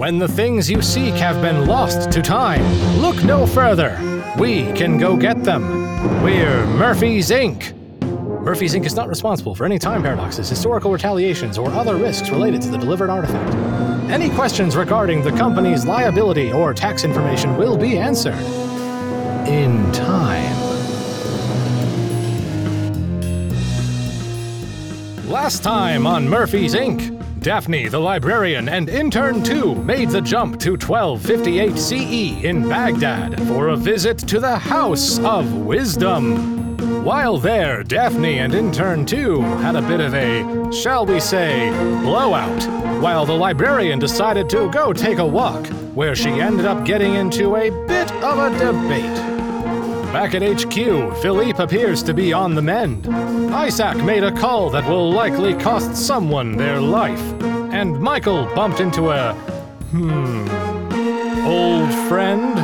When the things you seek have been lost to time, look no further. We can go get them. We're Murphy's Inc. Murphy's Inc. is not responsible for any time paradoxes, historical retaliations, or other risks related to the delivered artifact. Any questions regarding the company's liability or tax information will be answered in time. Last time on Murphy's Inc., Daphne the librarian and intern 2 made the jump to 1258 CE in Baghdad for a visit to the House of Wisdom. While there, Daphne and intern 2 had a bit of a, shall we say, blowout, while the librarian decided to go take a walk, where she ended up getting into a bit of a debate. Back at HQ, Philippe appears to be on the mend. Isaac made a call that will likely cost someone their life. And Michael bumped into a. hmm. old friend?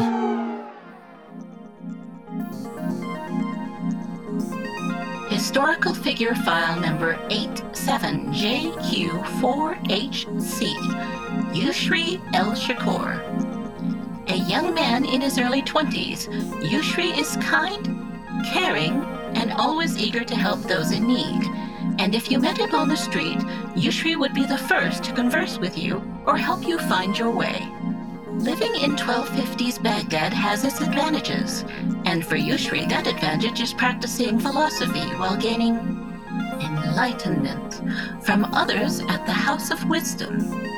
Historical figure file number 87JQ4HC, Yusri El Shakur. A young man in his early 20s, Yusri is kind, caring, and always eager to help those in need. And if you met him on the street, Yusri would be the first to converse with you or help you find your way. Living in 1250s Baghdad has its advantages, and for Yusri, that advantage is practicing philosophy while gaining enlightenment from others at the House of Wisdom.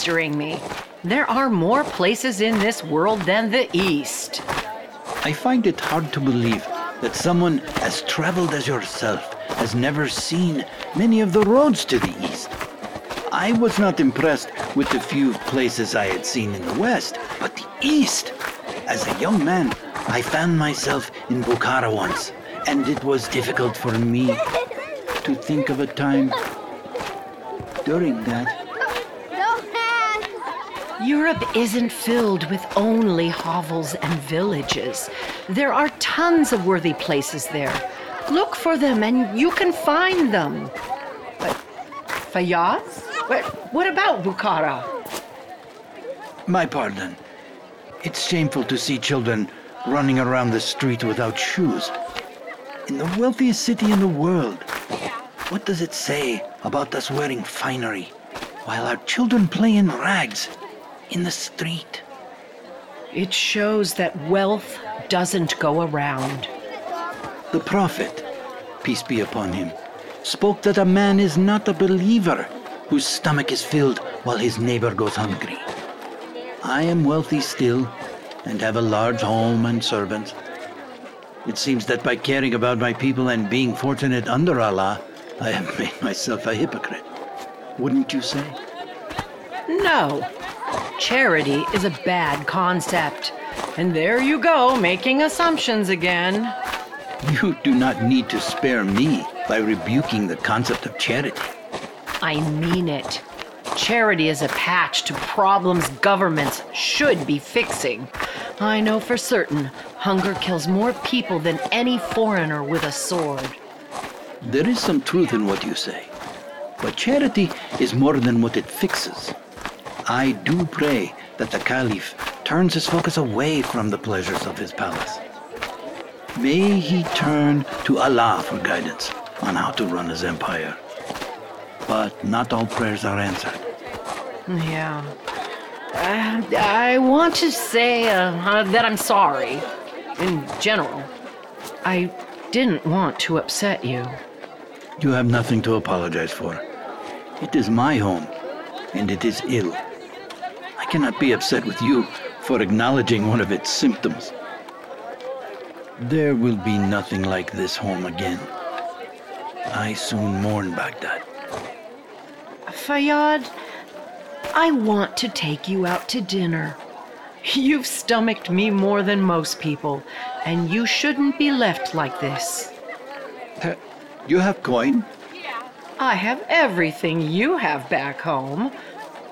Pestering me. There are more places in this world than the East. I find it hard to believe that someone as traveled as yourself has never seen many of the roads to the east. I was not impressed with the few places I had seen in the west, but the east. As a young man, I found myself in Bukhara once, and it was difficult for me to think of a time during that. Europe isn't filled with only hovels and villages. There are tons of worthy places there. Look for them and you can find them. But Fayyad? What, what about Bukhara? My pardon. It's shameful to see children running around the street without shoes. In the wealthiest city in the world, what does it say about us wearing finery while our children play in rags in the street? It shows that wealth doesn't go around. The Prophet, peace be upon him, spoke that a man is not a believer whose stomach is filled while his neighbor goes hungry. I am wealthy still and have a large home and servants. It seems that by caring about my people and being fortunate under Allah, I have made myself a hypocrite. Wouldn't you say? No. Charity is a bad concept. And there you go, making assumptions again. You do not need to spare me by rebuking the concept of charity. I mean it. Charity is a patch to problems governments should be fixing. I know for certain hunger kills more people than any foreigner with a sword. There is some truth in what you say. But charity is more than what it fixes. I do pray that the Caliph turns his focus away from the pleasures of his palace. May he turn to Allah for guidance on how to run his empire. But not all prayers are answered. Yeah. Uh, I want to say uh, uh, that I'm sorry. In general, I didn't want to upset you. You have nothing to apologize for. It is my home, and it is ill. I cannot be upset with you for acknowledging one of its symptoms. There will be nothing like this home again. I soon mourn Baghdad. Fayyad, I want to take you out to dinner. You've stomached me more than most people, and you shouldn't be left like this. Uh, You have coin? I have everything you have back home.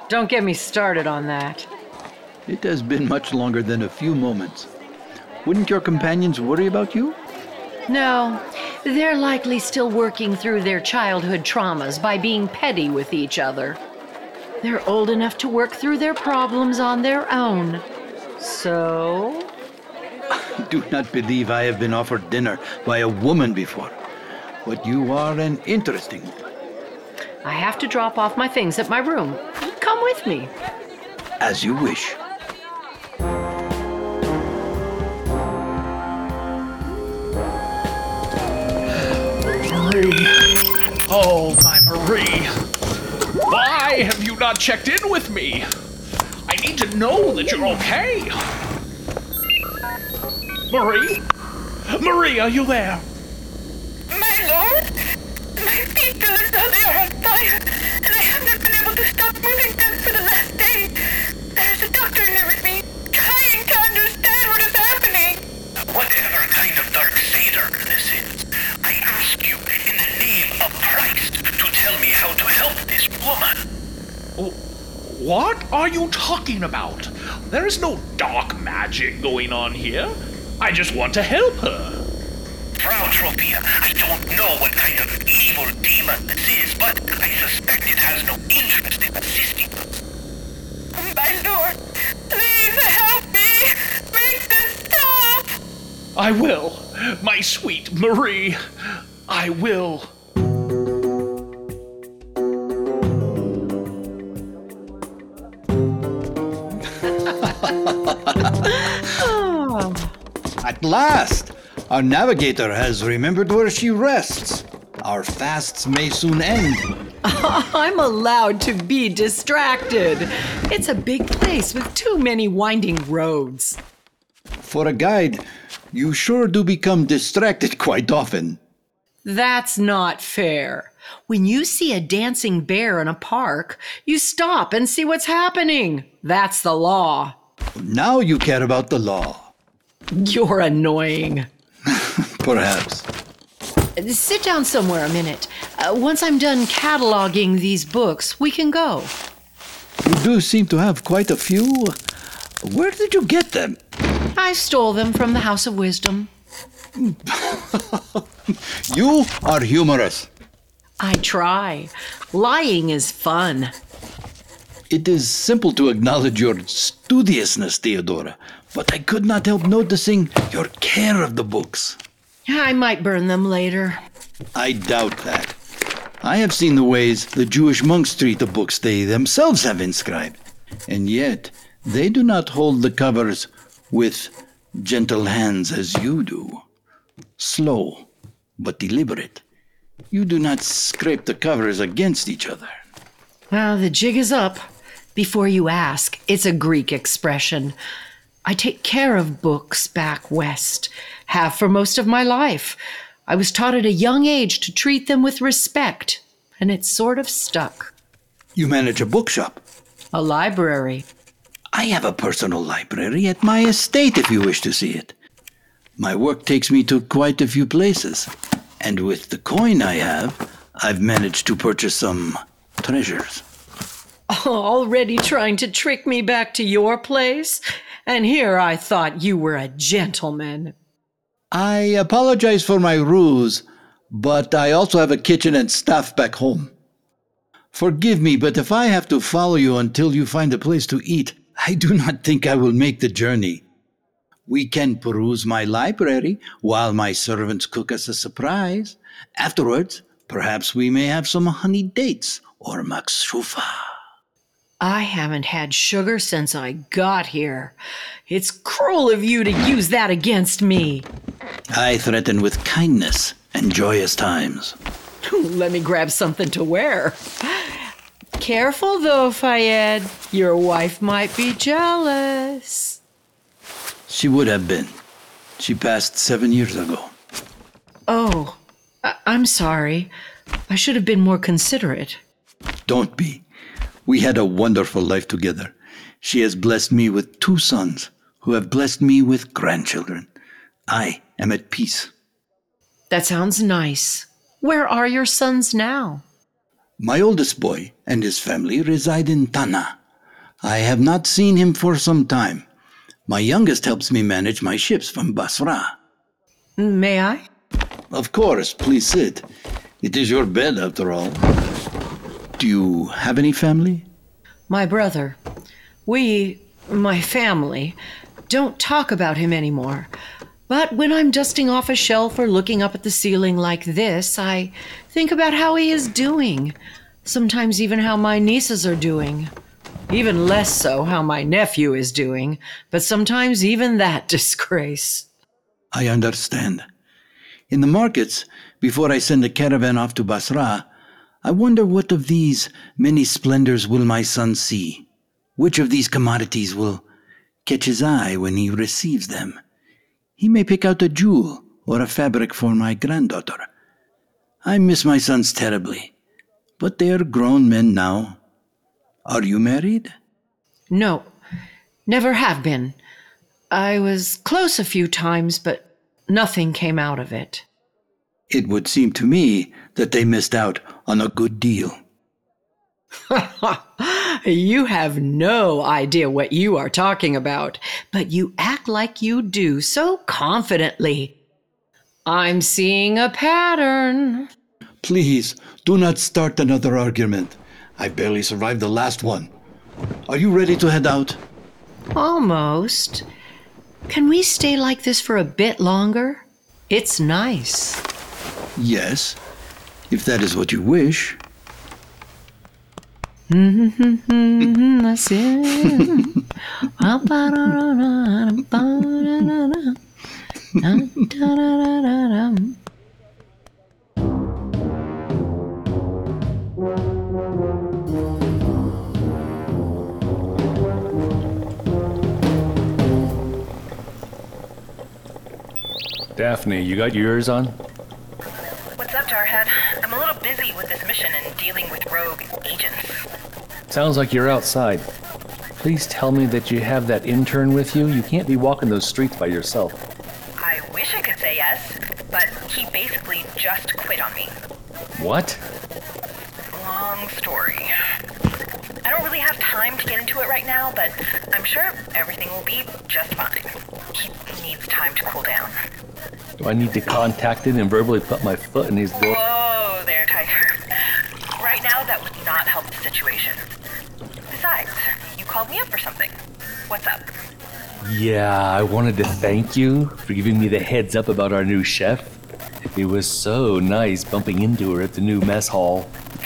Don't get me started on that. It has been much longer than a few moments. Wouldn't your companions worry about you? No, they're likely still working through their childhood traumas by being petty with each other. They're old enough to work through their problems on their own. So, I do not believe I have been offered dinner by a woman before. But you are an interesting woman. I have to drop off my things at my room. Come with me. As you wish. Marie. Oh, my Marie. Why have you not checked in with me? I need to know that you're okay. Marie? Marie, are you there? My lord, my feet are on fire, and I have not been able to stop moving them for the last day. There's a doctor me, trying to understand what is happening. Whatever kind of dark satyr this is, I ask you in the name of Christ to tell me how to help this woman. What are you talking about? There is no dark magic going on here. I just want to help her. Frau Tropia, I don't know what kind of evil demon this is, but I suspect it has no interest in assisting us. My lord, please help me! Make this stop! I will. My sweet Marie. I will. At last! Our navigator has remembered where she rests. Our fasts may soon end. I'm allowed to be distracted. It's a big place with too many winding roads. For a guide, you sure do become distracted quite often. That's not fair. When you see a dancing bear in a park, you stop and see what's happening. That's the law. Now you care about the law. You're annoying. Perhaps. Sit down somewhere a minute. Uh, once I'm done cataloging these books, we can go. You do seem to have quite a few. Where did you get them? I stole them from the House of Wisdom. You are humorous. I try. Lying is fun. It is simple to acknowledge your studiousness, Theodora, but I could not help noticing your care of the books. I might burn them later. I doubt that. I have seen the ways the Jewish monks treat the books they themselves have inscribed, and yet they do not hold the covers with gentle hands as you do. Slow, but deliberate. You do not scrape the covers against each other. Well, the jig is up. Before you ask, it's a Greek expression. I take care of books back west, have for most of my life. I was taught at a young age to treat them with respect, and it's sort of stuck. You manage a bookshop. A library. I have a personal library at my estate if you wish to see it. My work takes me to quite a few places, and with the coin I have, I've managed to purchase some treasures. Already trying to trick me back to your place? And here I thought you were a gentleman. I apologize for my ruse, but I also have a kitchen and staff back home. Forgive me, but if I have to follow you until you find a place to eat, I do not think I will make the journey. We can peruse my library while my servants cook us a surprise. Afterwards, perhaps we may have some honey dates or makshufa. I haven't had sugar since I got here. It's cruel of you to use that against me. I threaten with kindness and joyous times. Let me grab something to wear. Careful though, Fayyad. Your wife might be jealous. She would have been. She passed seven years ago. Oh, I- I'm sorry. I should have been more considerate. Don't be. We had a wonderful life together. She has blessed me with two sons, who have blessed me with grandchildren. I am at peace. That sounds nice. Where are your sons now? My oldest boy and his family reside in Tana, I have not seen him for some time. My youngest helps me manage my ships from Basra. May I? Of course, please sit. It is your bed, after all. Do you have any family? My brother. We, my family, don't talk about him anymore. But when I'm dusting off a shelf or looking up at the ceiling like this, I think about how he is doing. Sometimes even how my nieces are doing. Even less so how my nephew is doing, but sometimes even that disgrace. I understand. In the markets, before I send a caravan off to Basra, I wonder what of these many splendors will my son see? Which of these commodities will catch his eye when he receives them? He may pick out a jewel or a fabric for my granddaughter. I miss my sons terribly, but they are grown men now. Are you married? No, never have been. I was close a few times, but nothing came out of it. It would seem to me that they missed out on a good deal. you have no idea what you are talking about, but you act like you do so confidently. I'm seeing a pattern. Please, do not start another argument. I barely survived the last one. Are you ready to head out? Almost. Can we stay like this for a bit longer? It's nice. Yes, if that is what you wish. That's it. Daphne, you got yours on? What's up, Jarhead? I'm a little busy with this mission and dealing with rogue agents. Sounds like you're outside. Please tell me that you have that intern with you. You can't be walking those streets by yourself. I wish I could say yes, but he basically just quit on me. What? Long story. I don't really have time to get into it right now, but I'm sure everything will be just fine. He needs time to cool down. Do I need to contact him and verbally put my foot in his door? Whoa there, Tiger. Right now, that would not help the situation. Besides, you called me up for something. What's up? Yeah, I wanted to thank you for giving me the heads up about our new chef. It was so nice bumping into her at the new mess hall.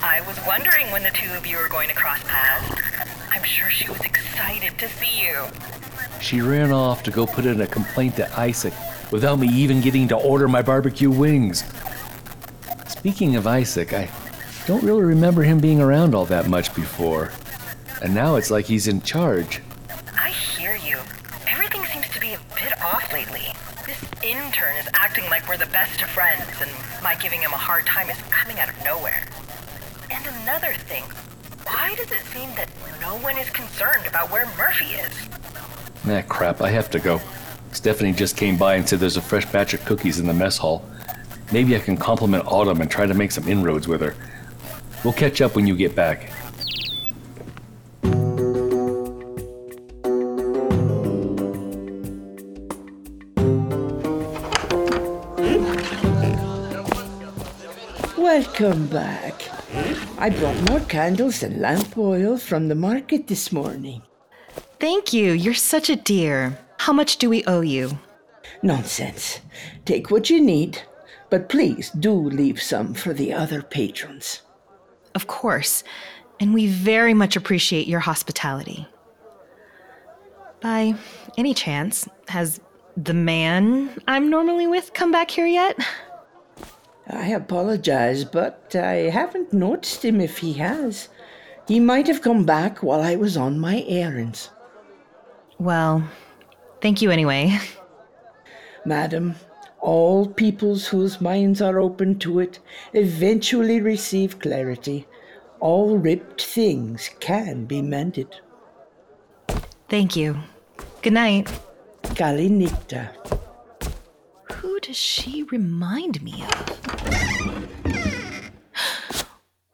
I was wondering when the two of you were going to cross paths. I'm sure she was excited to see you. She ran off to go put in a complaint to Isaac without me even getting to order my barbecue wings. Speaking of Isaac, I don't really remember him being around all that much before. And now it's like he's in charge. I hear you. Everything seems to be a bit off lately. This intern is acting like we're the best of friends, and my giving him a hard time is coming out of nowhere. And another thing, why does it seem that no one is concerned about where Murphy is? Ah, crap, I have to go. Stephanie just came by and said there's a fresh batch of cookies in the mess hall. Maybe I can compliment Autumn and try to make some inroads with her. We'll catch up when you get back. Welcome back. I brought more candles and lamp oil from the market this morning. Thank you. You're such a dear. How much do we owe you? Nonsense. Take what you need, but please do leave some for the other patrons. Of course. And we very much appreciate your hospitality. By any chance, has the man I'm normally with come back here yet? I apologize, but I haven't noticed him if he has. He might have come back while I was on my errands. Well, thank you anyway. Madam, all peoples whose minds are open to it eventually receive clarity. All ripped things can be mended. Thank you. Good night. Kalinikta. Who does she remind me of?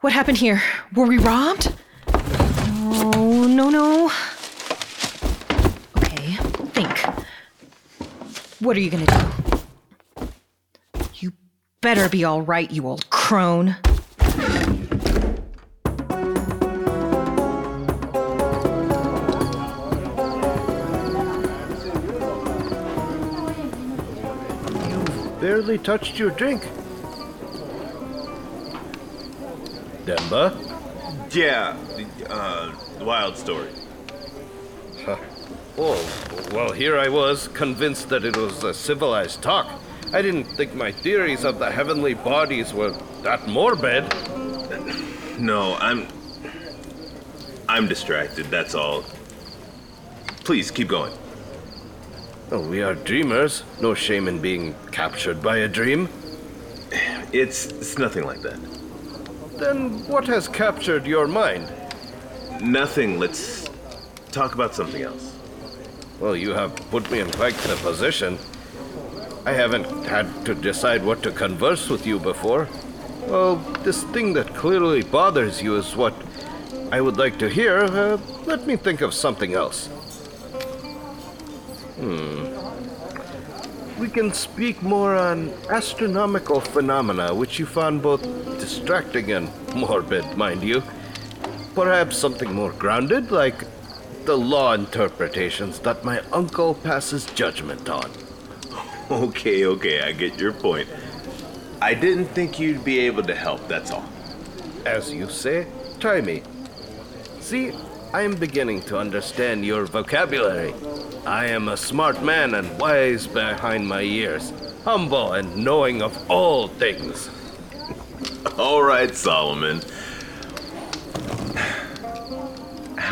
What happened here? Were we robbed? Oh, no, no. Okay, think. What are you gonna do? You better be all right, you old crone. You barely touched your drink. Demba? Yeah, uh, wild story. Oh, well, here I was, convinced that it was a civilized talk. I didn't think my theories of the heavenly bodies were that morbid. No, I'm. I'm distracted, that's all. Please, keep going. Oh, we are dreamers. No shame in being captured by a dream. It's, it's nothing like that. Then what has captured your mind? Nothing. Let's talk about something else. Well, you have put me in quite the position. I haven't had to decide what to converse with you before. Well, this thing that clearly bothers you is what I would like to hear. Uh, let me think of something else. Hmm. We can speak more on astronomical phenomena, which you found both distracting and morbid, mind you. Perhaps something more grounded, like the law interpretations that my uncle passes judgment on. Okay, okay, I get your point. I didn't think you'd be able to help, that's all. As you say, try me. See, I am beginning to understand your vocabulary. I am a smart man and wise behind my years, humble and knowing of all things. All right, Solomon.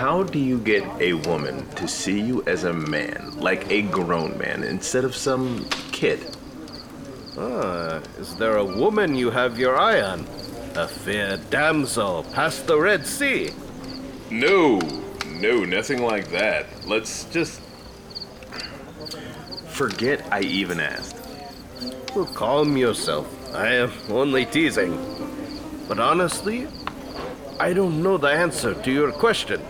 How do you get a woman to see you as a man, like a grown man, instead of some kid? Ah, is there a woman you have your eye on? A fair damsel past the Red Sea? No, no, nothing like that. Let's just. Forget I even asked. Well, calm yourself. I am only teasing. But honestly, I don't know the answer to your question.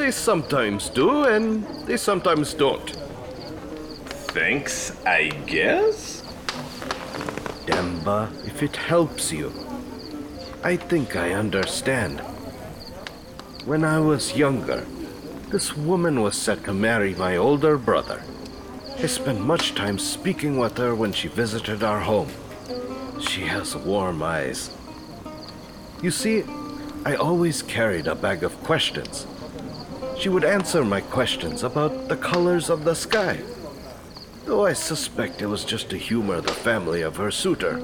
They sometimes do, and they sometimes don't. Thanks, I guess? Demba, if it helps you, I think I understand. When I was younger, this woman was set to marry my older brother. I spent much time speaking with her when she visited our home. She has warm eyes. You see, I always carried a bag of questions. She would answer my questions about the colors of the sky, though I suspect it was just to humor the family of her suitor.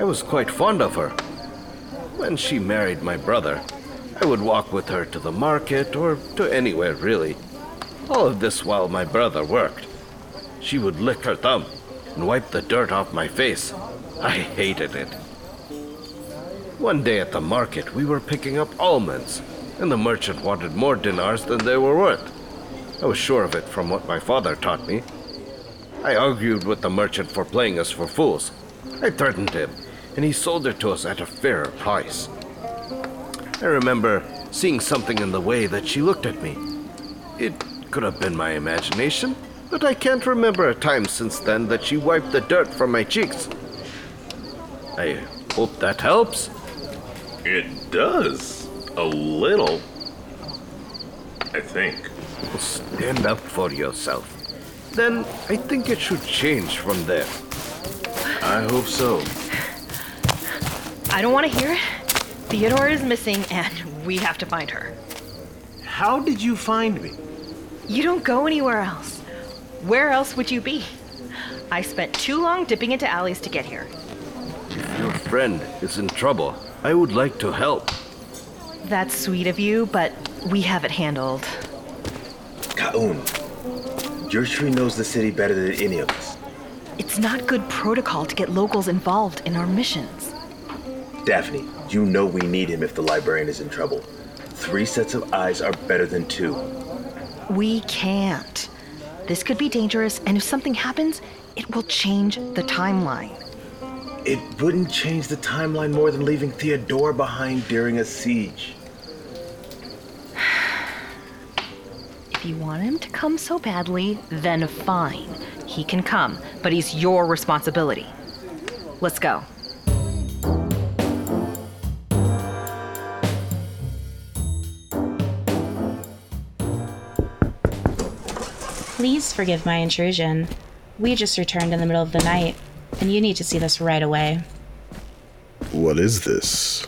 I was quite fond of her. When she married my brother, I would walk with her to the market or to anywhere really. All of this while my brother worked. She would lick her thumb and wipe the dirt off my face. I hated it. One day at the market, we were picking up almonds, and the merchant wanted more dinars than they were worth. I was sure of it from what my father taught me. I argued with the merchant for playing us for fools. I threatened him, and he sold it to us at a fairer price. I remember seeing something in the way that she looked at me. It could have been my imagination, but I can't remember a time since then that she wiped the dirt from my cheeks. I hope that helps. It does. A little. I think. Stand up for yourself. Then I think it should change from there. I hope so. I don't want to hear it. Theodora is missing, and we have to find her. How did you find me? You don't go anywhere else. Where else would you be? I spent too long dipping into alleys to get here. If your friend is in trouble, I would like to help. That's sweet of you, but we have it handled. Kaun, your tree knows the city better than any of us. It's not good protocol to get locals involved in our missions. Daphne, you know we need him if the librarian is in trouble. Three sets of eyes are better than two. We can't. This could be dangerous, and if something happens, it will change the timeline. It wouldn't change the timeline more than leaving Theodora behind during a siege. You want him to come so badly, then fine. He can come, but he's your responsibility. Let's go. Please forgive my intrusion. We just returned in the middle of the night, and you need to see this right away. What is this?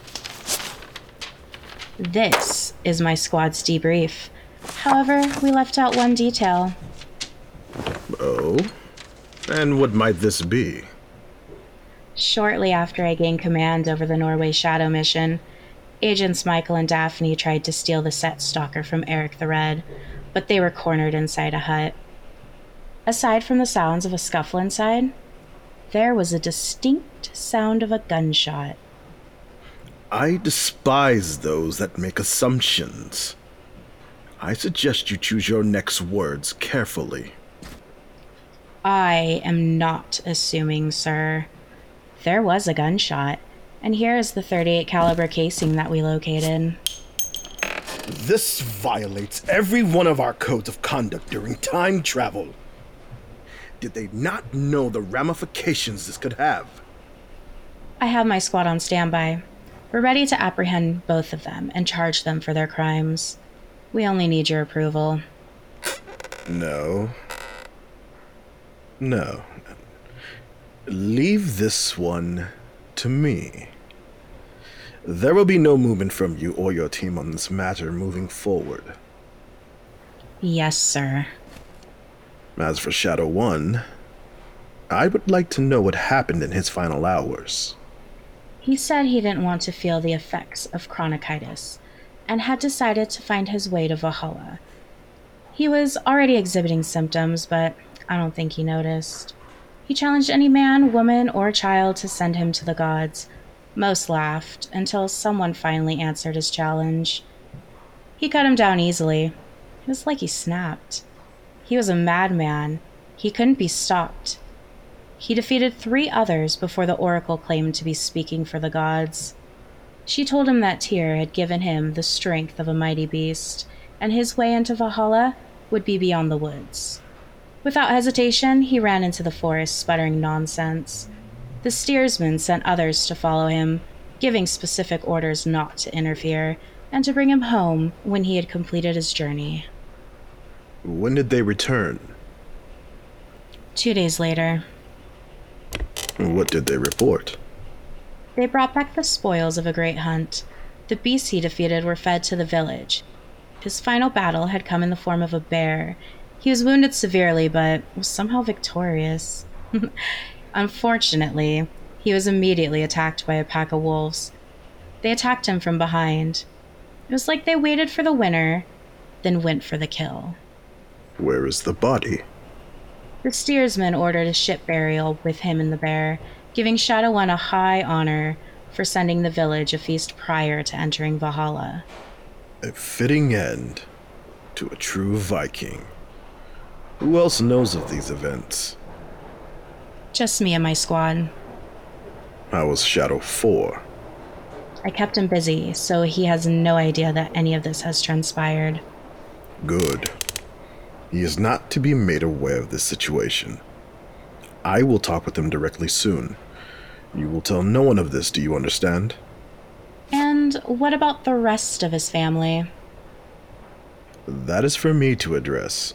This is my squad's debrief. However, we left out one detail. Oh? And what might this be? Shortly after I gained command over the Norway Shadow mission, Agents Michael and Daphne tried to steal the set stalker from Eric the Red, but they were cornered inside a hut. Aside from the sounds of a scuffle inside, there was a distinct sound of a gunshot. I despise those that make assumptions. I suggest you choose your next words carefully. I am not assuming, sir. There was a gunshot, and here is the 38 caliber casing that we located. This violates every one of our codes of conduct during time travel. Did they not know the ramifications this could have? I have my squad on standby. We're ready to apprehend both of them and charge them for their crimes. We only need your approval. No. No. Leave this one to me. There will be no movement from you or your team on this matter moving forward. Yes, sir. As for Shadow One, I would like to know what happened in his final hours. He said he didn't want to feel the effects of chronichitis and had decided to find his way to Valhalla. He was already exhibiting symptoms, but I don't think he noticed. He challenged any man, woman, or child to send him to the gods. Most laughed until someone finally answered his challenge. He cut him down easily. It was like he snapped. He was a madman. He couldn't be stopped. He defeated three others before the oracle claimed to be speaking for the gods. She told him that Tyr had given him the strength of a mighty beast, and his way into Valhalla would be beyond the woods. Without hesitation, he ran into the forest, sputtering nonsense. The steersman sent others to follow him, giving specific orders not to interfere and to bring him home when he had completed his journey. When did they return? Two days later, What did they report? They brought back the spoils of a great hunt. The beasts he defeated were fed to the village. His final battle had come in the form of a bear. He was wounded severely, but was somehow victorious. Unfortunately, he was immediately attacked by a pack of wolves. They attacked him from behind. It was like they waited for the winner, then went for the kill. Where is the body? The steersman ordered a ship burial with him and the bear, giving Shadow One a high honor for sending the village a feast prior to entering Valhalla. A fitting end to a true Viking. Who else knows of these events? Just me and my squad. How was Shadow 4? I kept him busy, so he has no idea that any of this has transpired. Good. He is not to be made aware of this situation. I will talk with him directly soon. You will tell no one of this, do you understand? And what about the rest of his family? That is for me to address.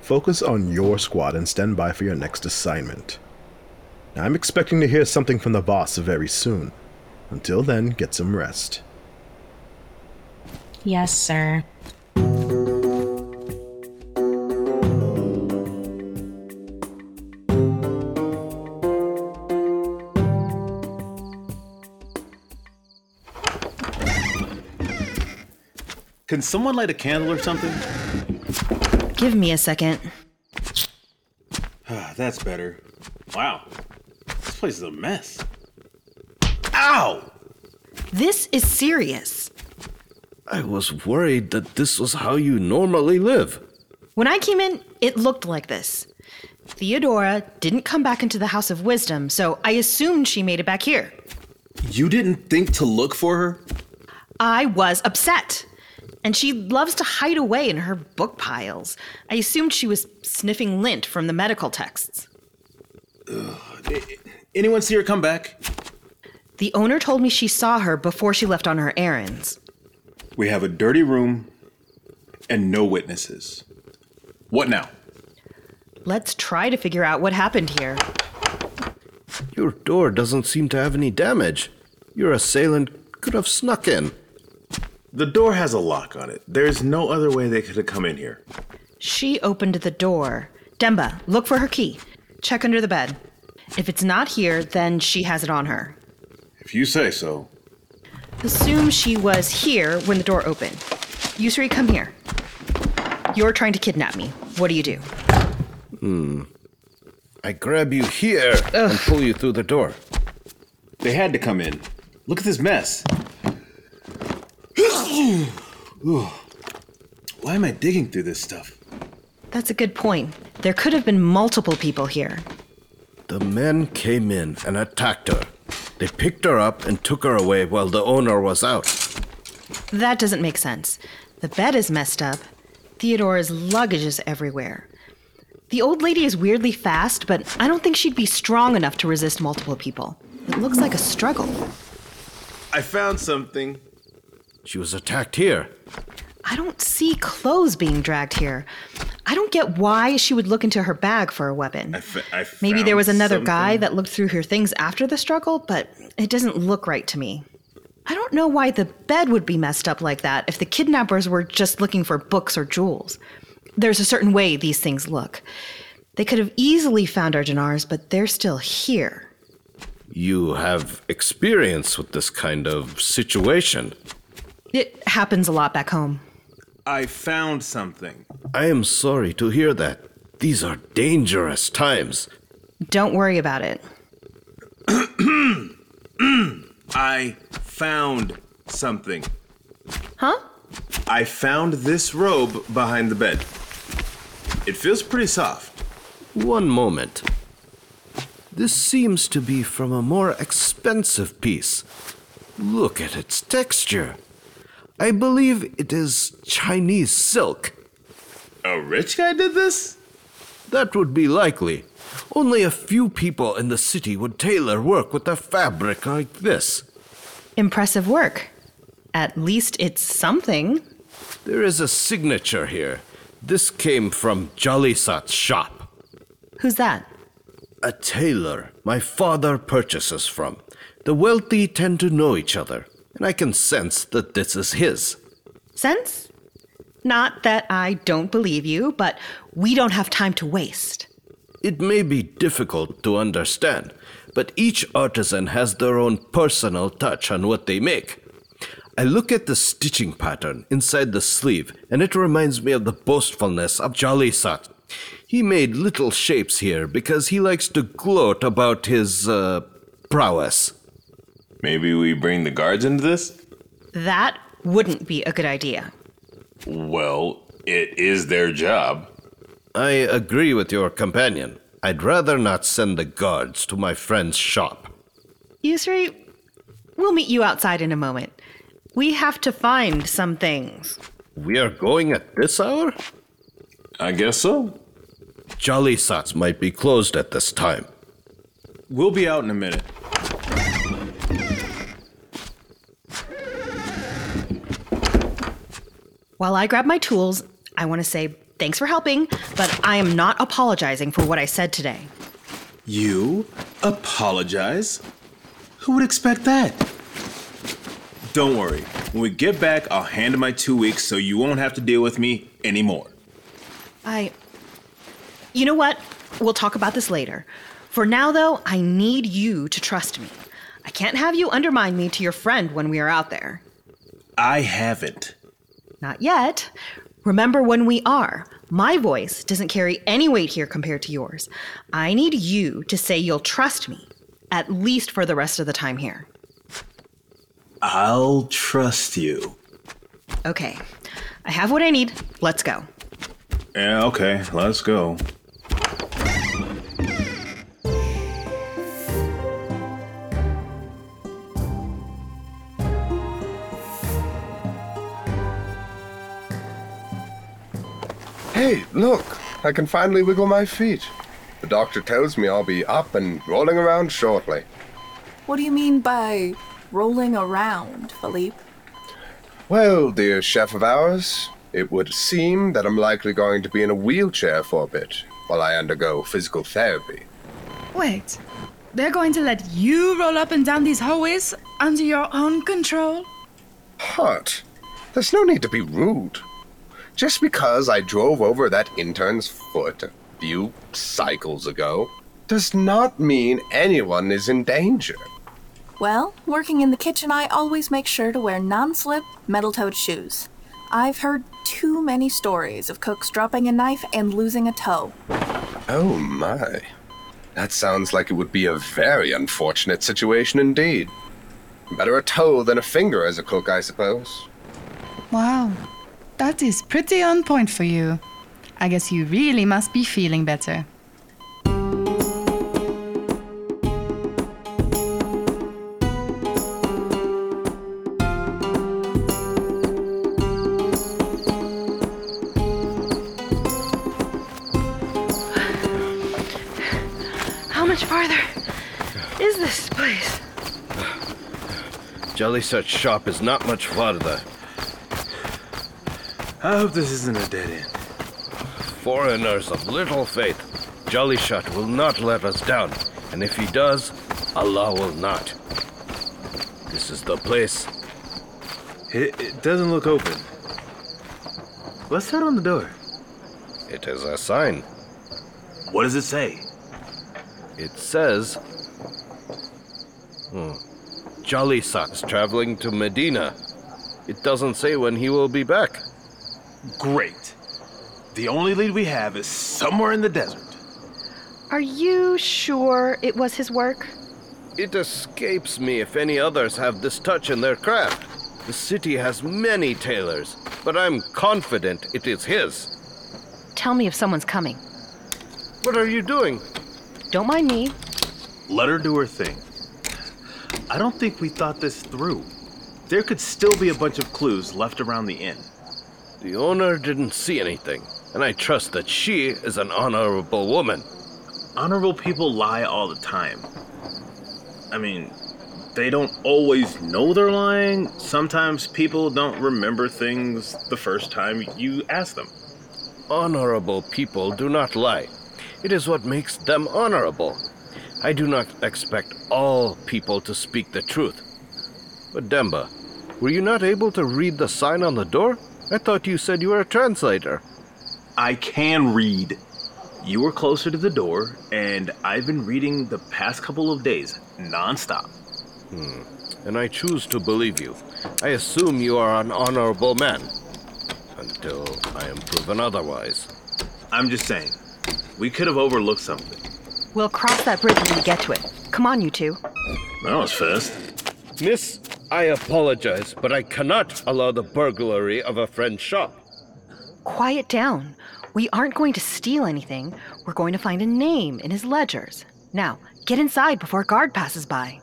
Focus on your squad and stand by for your next assignment. I'm expecting to hear something from the boss very soon. Until then, get some rest. Yes, sir. Can someone light a candle or something? Give me a second. Ah, That's better. Wow. This place is a mess. Ow! This is serious. I was worried that this was how you normally live. When I came in, it looked like this. Theodora didn't come back into the House of Wisdom, so I assumed she made it back here. You didn't think to look for her? I was upset. And she loves to hide away in her book piles. I assumed she was sniffing lint from the medical texts. Anyone see her come back? The owner told me she saw her before she left on her errands. We have a dirty room and no witnesses. What now? Let's try to figure out what happened here. Your door doesn't seem to have any damage. Your assailant could have snuck in. The door has a lock on it. There's no other way they could have come in here. She opened the door. Demba, look for her key. Check under the bed. If it's not here, then she has it on her. If you say so. Assume she was here when the door opened. Yusri, come here. You're trying to kidnap me. What do you do? Hmm. I grab you here and pull you through the door. They had to come in. Look at this mess. Why am I digging through this stuff? That's a good point. There could have been multiple people here. The men came in and attacked her. They picked her up and took her away while the owner was out. That doesn't make sense. The bed is messed up. Theodora's luggage is everywhere. The old lady is weirdly fast, but I don't think she'd be strong enough to resist multiple people. It looks like a struggle. I found something. She was attacked here. I don't see clothes being dragged here. I don't get why she would look into her bag for a weapon. I fa- Maybe there was another guy that looked through her things after the struggle, but it doesn't look right to me. I don't know why the bed would be messed up like that if the kidnappers were just looking for books or jewels. There's a certain way these things look. They could have easily found our dinars, but they're still here. You have experience with this kind of situation. It happens a lot back home. I found something. I am sorry to hear that. These are dangerous times. Don't worry about it. I found something. Huh? I found this robe behind the bed. It feels pretty soft. One moment. This seems to be from a more expensive piece. Look at its texture. I believe it is Chinese silk. A rich guy did this? That would be likely. Only a few people in the city would tailor work with a fabric like this. Impressive work. At least it's something. There is a signature here. This came from Jalisat's shop. Who's that? A tailor my father purchases from. The wealthy tend to know each other, and I can sense that this is his. Sense? Not that I don't believe you, but we don't have time to waste. It may be difficult to understand, but each artisan has their own personal touch on what they make. I look at the stitching pattern inside the sleeve, and it reminds me of the boastfulness of Jalisat. He made little shapes here because he likes to gloat about his, uh, prowess. Maybe we bring the guards into this? That wouldn't be a good idea. Well, it is their job. I agree with your companion. I'd rather not send the guards to my friend's shop. Yusri, we'll meet you outside in a moment. We have to find some things. We are going at this hour? I guess so. Jalisat's might be closed at this time. We'll be out in a minute. While I grab my tools, I want to say thanks for helping, but I am not apologizing for what I said today. You apologize? Who would expect that? Don't worry. When we get back, I'll hand in my two weeks so you won't have to deal with me anymore. I. You know what? We'll talk about this later. For now, though, I need you to trust me. I can't have you undermine me to your friend when we are out there. I haven't. Not yet. Remember when we are. My voice doesn't carry any weight here compared to yours. I need you to say you'll trust me, at least for the rest of the time here. I'll trust you. Okay. I have what I need. Let's go. Yeah, okay, let's go. Hey, look! I can finally wiggle my feet. The doctor tells me I'll be up and rolling around shortly. What do you mean by rolling around, Philippe? Well, dear chef of ours, it would seem that I'm likely going to be in a wheelchair for a bit while I undergo physical therapy. Wait, they're going to let you roll up and down these hallways under your own control? Hot. There's no need to be rude. Just because I drove over that intern's foot a few cycles ago does not mean anyone is in danger. Well, working in the kitchen, I always make sure to wear non slip, metal toed shoes. I've heard too many stories of cooks dropping a knife and losing a toe. Oh my. That sounds like it would be a very unfortunate situation indeed. Better a toe than a finger as a cook, I suppose. Wow, that is pretty on point for you. I guess you really must be feeling better. How much farther is this place? Jalisat's shop is not much farther. I hope this isn't a dead end. Foreigners of little faith, Jalisat will not let us down, and if he does, Allah will not. This is the place. It, it doesn't look open. What's that on the door? It is a sign. What does it say? It says. Hmm. Jalisat's traveling to Medina. It doesn't say when he will be back. Great. The only lead we have is somewhere in the desert. Are you sure it was his work? It escapes me if any others have this touch in their craft. The city has many tailors, but I'm confident it is his. Tell me if someone's coming. What are you doing? Don't mind me. Let her do her thing. I don't think we thought this through. There could still be a bunch of clues left around the inn. The owner didn't see anything, and I trust that she is an honorable woman. Honorable people lie all the time. I mean, they don't always know they're lying. Sometimes people don't remember things the first time you ask them. Honorable people do not lie. It is what makes them honorable. I do not expect all people to speak the truth. But Demba, were you not able to read the sign on the door? I thought you said you were a translator. I can read. You were closer to the door, and I've been reading the past couple of days, nonstop. Hmm. And I choose to believe you. I assume you are an honorable man. Until I am proven otherwise. I'm just saying, we could have overlooked something. We'll cross that bridge when we get to it. Come on, you two. That was fast. Miss, I apologize, but I cannot allow the burglary of a friend's shop. Quiet down. We aren't going to steal anything. We're going to find a name in his ledgers. Now, get inside before a guard passes by.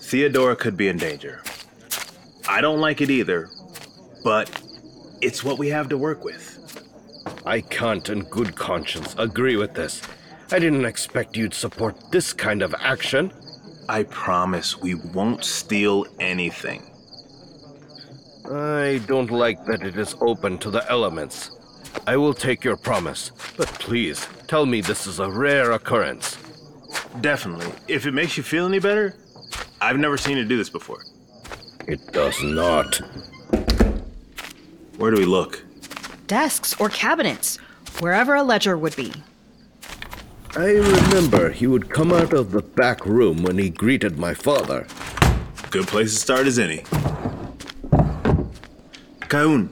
Theodora could be in danger. I don't like it either, but it's what we have to work with. I can't, in good conscience, agree with this. I didn't expect you'd support this kind of action. I promise we won't steal anything. I don't like that it is open to the elements. I will take your promise, but please tell me this is a rare occurrence. Definitely. If it makes you feel any better, I've never seen it do this before. It does not. Where do we look? Desks or cabinets, wherever a ledger would be. I remember he would come out of the back room when he greeted my father. Good place to start as any. Kaun,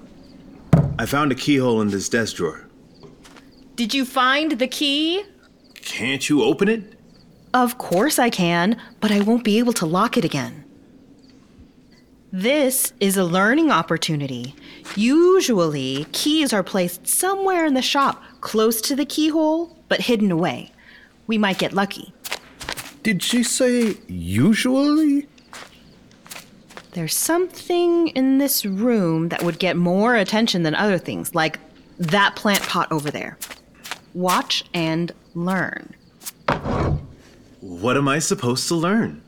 I found a keyhole in this desk drawer. Did you find the key? Can't you open it? Of course I can, but I won't be able to lock it again. This is a learning opportunity. Usually, keys are placed somewhere in the shop, close to the keyhole, but hidden away. We might get lucky. Did she say usually? There's something in this room that would get more attention than other things, like That plant pot over there. Watch and learn. What am I supposed to learn?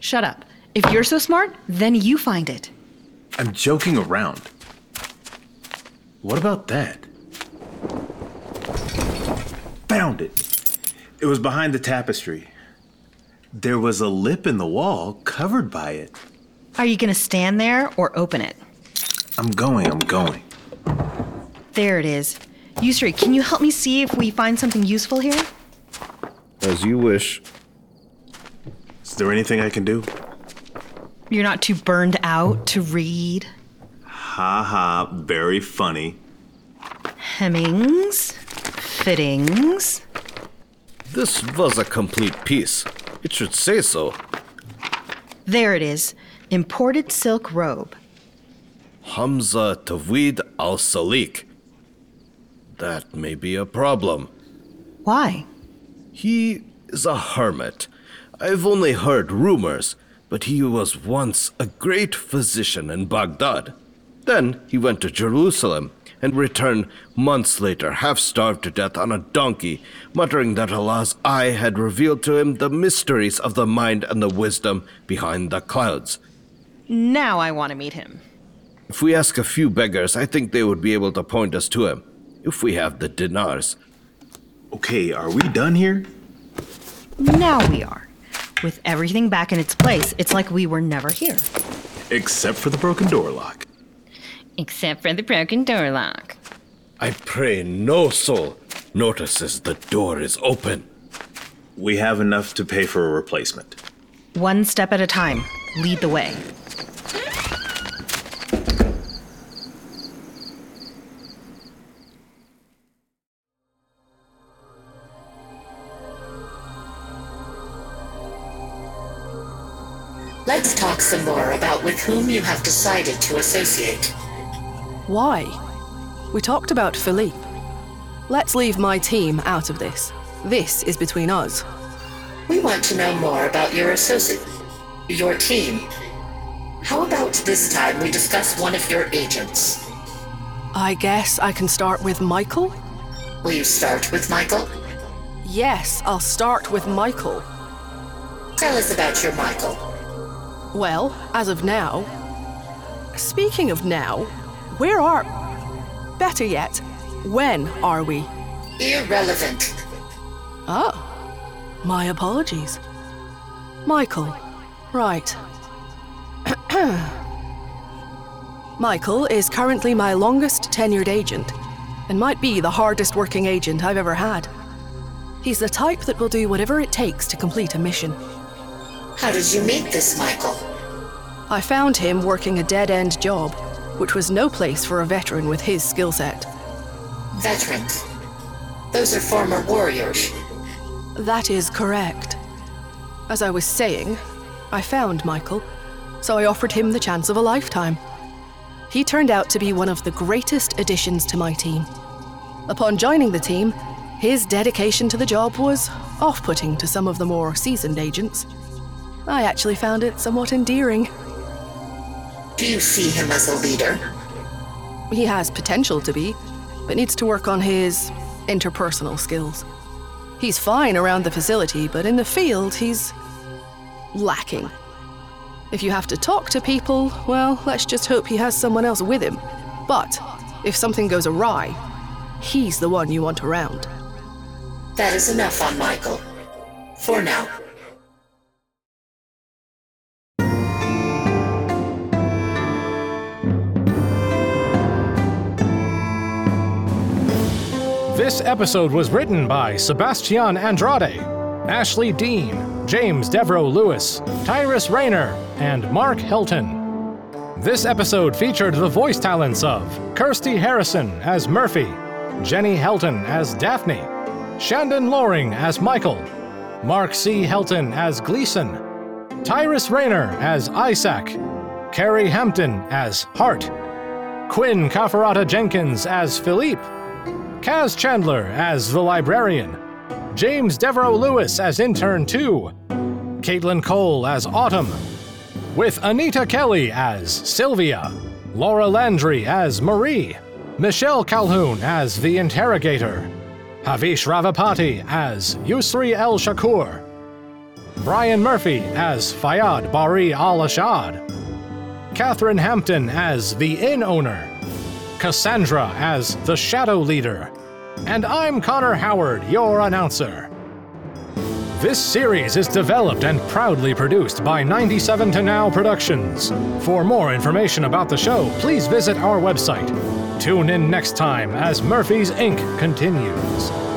Shut up. If you're so smart, then you find it. I'm joking around. What about that? Found it. It was behind the tapestry. There was a lip in the wall covered by it. Are you going to stand there or open it? I'm going, I'm going. There it is. Yusri, can you help me see if we find something useful here? As you wish. Is there anything I can do? You're not too burned out to read. Ha ha, very funny. Hemmings, fittings. This was a complete piece. It should say so. There it is. Imported silk robe. Hamza Tawid al Salik. That may be a problem. Why? He is a hermit. I've only heard rumors, but he was once a great physician in Baghdad. Then he went to Jerusalem and return months later, half starved to death on a donkey, muttering that Allah's eye had revealed to him the mysteries of the mind and the wisdom behind the clouds. Now I want to meet him. If we ask a few beggars, I think they would be able to point us to him, if we have the dinars. Okay, are we done here? Now we are. With everything back in its place, it's like we were never here. Except for the broken door lock. Except for the broken door lock. I pray no soul notices the door is open. We have enough to pay for a replacement. One step at a time. Lead the way. Let's talk some more about with whom you have decided to associate. Why? We talked about Philippe. Let's leave my team out of this. This is between us. We want to know more about your associate, your team. How about this time we discuss one of your agents? I guess I can start with Michael? Will you start with Michael? Yes, I'll start with Michael. Tell us about your Michael. Well, as of now. Speaking of now, where are. Better yet, when are we? Irrelevant. Oh, my apologies. Michael, right. Michael is currently my longest tenured agent, and might be the hardest working agent I've ever had. He's the type that will do whatever it takes to complete a mission. How did you meet this Michael? I found him working a dead end job, which was no place for a veteran with his skill set. Veterans. Those are former warriors. That is correct. As I was saying, I found Michael, so I offered him the chance of a lifetime. He turned out to be one of the greatest additions to my team. Upon joining the team, his dedication to the job was off putting to some of the more seasoned agents. I actually found it somewhat endearing. Do you see him as a leader? He has potential to be, but needs to work on his interpersonal skills. He's fine around the facility, but in the field, he's lacking. If you have to talk to people, well, let's just hope he has someone else with him. But if something goes awry, he's the one you want around. That is enough on Michael. For now. This episode was written by Sebastian Andrade, Ashley Dean, James Devereaux Lewis, Tyrus Rayner, and Mark Helton. This episode featured the voice talents of Kirsty Harrison as Murphy, Jenny Helton as Daphne, Shandon Loring as Michael, Mark C. Helton as Gleason, Tyrus Rayner as Isaac, Carrie Hampton as Hart, Quinn Cafarata Jenkins as Philippe, Kaz Chandler as the librarian, James Devereaux Lewis as intern 2, Caitlin Cole as Autumn, with Anita Kelly as Sylvia, Laura Landry as Marie, Michelle Calhoun as the Interrogator, Havish Ravapati as Yusri El Shakur, Brian Murphy as Fayyad Bari Al Ashad, Catherine Hampton as the Inn Owner, Cassandra as the Shadow Leader, and I'm Connor Howard, your announcer. This series is developed and proudly produced by 97 to Now Productions. For more information about the show, please visit our website. Tune in next time as Murphy's Inc. continues.